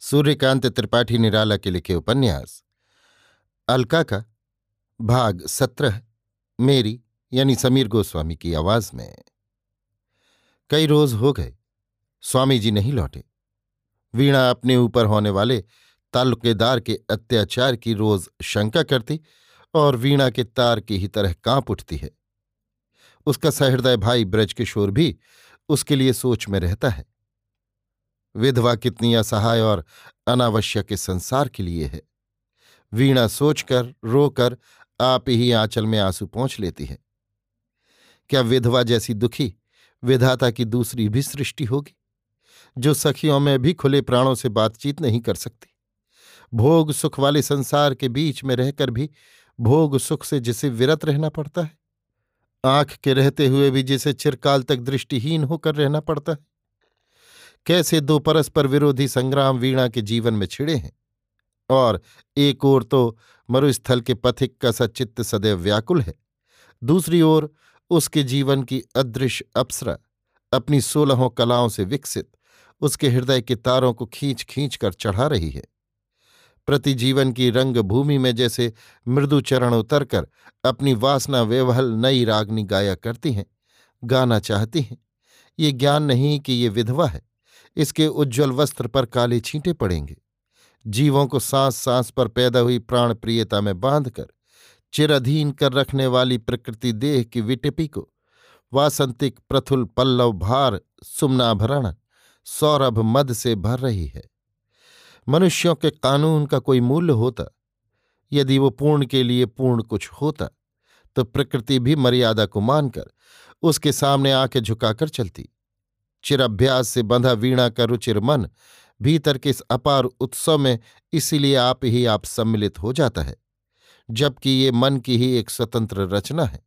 सूर्यकांत त्रिपाठी निराला के लिखे उपन्यास। अलका का भाग सत्रह, मेरी यानी समीर गोस्वामी की आवाज़ में। कई रोज हो गए स्वामी जी नहीं लौटे। वीणा अपने ऊपर होने वाले ताल्लुकेदार के अत्याचार की रोज शंका करती और वीणा के तार की ही तरह काँप उठती है। उसका सहृदय भाई ब्रजकिशोर भी उसके लिए सोच में रहता है। विधवा कितनी असहाय और अनावश्यक इस संसार के लिए है। वीणा सोचकर, रोकर, आप ही आंचल में आँसू पहुँच लेती है। क्या विधवा जैसी दुखी विधाता की दूसरी भी सृष्टि होगी, जो सखियों में भी खुले प्राणों से बातचीत नहीं कर सकती? भोग सुख वाले संसार के बीच में रहकर भी भोग सुख से जिसे विरत रहना पड़ता है, आँख के रहते हुए भी जिसे चिरकाल तक दृष्टिहीन होकर रहना पड़ता है। कैसे दो परस्पर विरोधी संग्राम वीणा के जीवन में छिड़े हैं? और एक ओर तो मरुस्थल के पथिक का सचित्त सदैव व्याकुल है, दूसरी ओर उसके जीवन की अदृश्य अप्सरा, अपनी सोलहों कलाओं से विकसित, उसके हृदय के तारों को खींच खींच कर चढ़ा रही है। प्रति जीवन की रंग भूमि में जैसे मृदु चरण उतरकर अपनी वासना वेवहल नई रागनी गाया करती हैं, गाना चाहती हैं। ये ज्ञान नहीं कि ये विधवा है। इसके उज्ज्वल वस्त्र पर काले छींटे पड़ेंगे। जीवों को सांस सांस पर पैदा हुई प्राण प्रियता में बांधकर चिरअधीन कर रखने वाली प्रकृति देह की विटिपी को, वासंतिक प्रथुल पल्लव भार सुमनाभरण, सौरभ मद से भर रही है। मनुष्यों के कानून का कोई मूल्य होता, यदि वो पूर्ण के लिए पूर्ण कुछ होता तो प्रकृति भी मर्यादा को मानकर उसके सामने आके झुकाकर चलती। चिरअभ्यास से बंधा वीणा का रुचिर मन, भीतर के इस अपार उत्सव में इसीलिए आप ही आप सम्मिलित हो जाता है, जबकि ये मन की ही एक स्वतंत्र रचना है,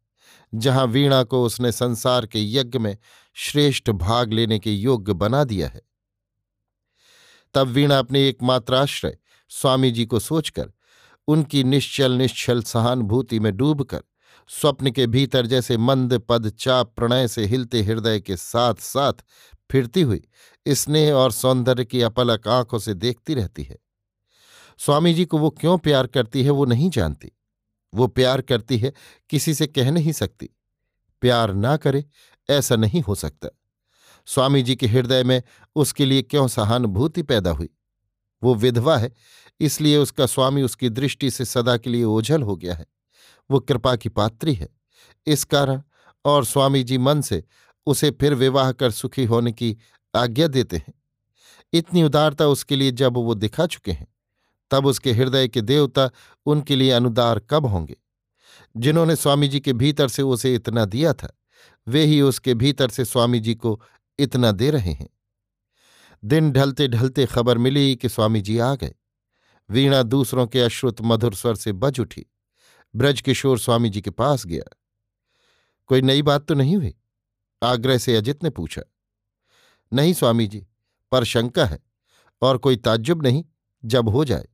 जहाँ वीणा को उसने संसार के यज्ञ में श्रेष्ठ भाग लेने के योग्य बना दिया है। तब वीणा अपने एकमात्र आश्रय, स्वामी जी को सोचकर, उनकी निश्चल निश्चल सहानुभूति में डूबकर स्वप्न के भीतर जैसे मंद पद चाप प्रणय से हिलते हृदय के साथ साथ फिरती हुई स्नेह और सौंदर्य की अपलक आँखों से देखती रहती है। स्वामी जी को वो क्यों प्यार करती है वो नहीं जानती। वो प्यार करती है किसी से कह नहीं सकती। प्यार ना करे, ऐसा नहीं हो सकता। स्वामी जी के हृदय में उसके लिए क्यों सहानुभूति पैदा हुई? वो विधवा है, इसलिए उसका स्वामी उसकी दृष्टि से सदा के लिए ओझल हो गया है। वो कृपा की पात्री है। इस कारण और स्वामी जी मन से उसे फिर विवाह कर सुखी होने की आज्ञा देते हैं। इतनी उदारता उसके लिए जब वो दिखा चुके हैं, तब उसके हृदय के देवता उनके लिए अनुदार कब होंगे? जिन्होंने स्वामी जी के भीतर से उसे इतना दिया था, वे ही उसके भीतर से स्वामी जी को इतना दे रहे हैं। दिन ढलते ढलते खबर मिली कि स्वामी जी आ गए। वीणा दूसरों के अश्रुत मधुर स्वर से बज उठी। ब्रजकिशोर स्वामी जी के पास गया। कोई नई बात तो नहीं हुई? आग्रह से अजित ने पूछा। नहीं स्वामी जी पर शंका है, और कोई ताज्जुब नहीं, जब हो जाए।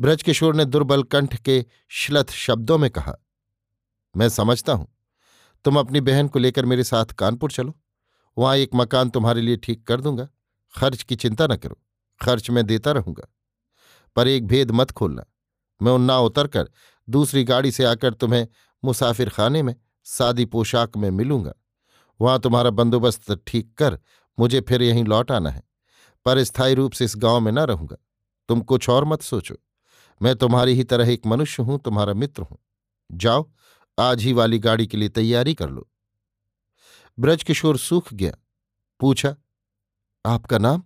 ब्रजकिशोर ने दुर्बल कंठ के श्लथ शब्दों में कहा, मैं समझता हूँ। तुम अपनी बहन को लेकर मेरे साथ कानपुर चलो। वहाँ एक मकान तुम्हारे लिए ठीक कर दूँगा। खर्च की चिंता न करो। खर्च मैं देता रहूँगा। पर एक भेद मत खोलना। मैं उन्ना उतरकर दूसरी गाड़ी से आकर तुम्हें मुसाफिर खाने में सादी पोशाक में मिलूँगा। वहाँ तुम्हारा बंदोबस्त ठीक कर मुझे फिर यहीं लौट आना है, पर स्थायी रूप से इस गाँव में न रहूँगा। तुम कुछ और मत सोचो। मैं तुम्हारी ही तरह एक मनुष्य हूँ, तुम्हारा मित्र हूँ। जाओ, आज ही वाली गाड़ी के लिए तैयारी कर लो। ब्रजकिशोर सूख गया। पूछा, आपका नाम?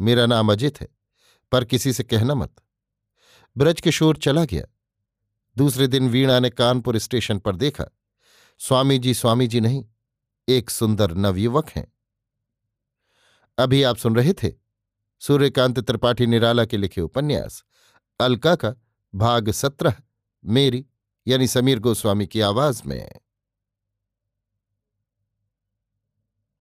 मेरा नाम अजित है, पर किसी से कहना मत। ब्रजकिशोर चला गया। दूसरे दिन वीणा ने कानपुर स्टेशन पर देखा। स्वामी जी स्वामी जी नहीं, एक सुंदर नवयुवक हैं। अभी आप सुन रहे थे सूर्यकांत त्रिपाठी निराला के लिखे उपन्यास, अलका का भाग सत्रह, मेरी, यानी समीर गोस्वामी की आवाज़ में।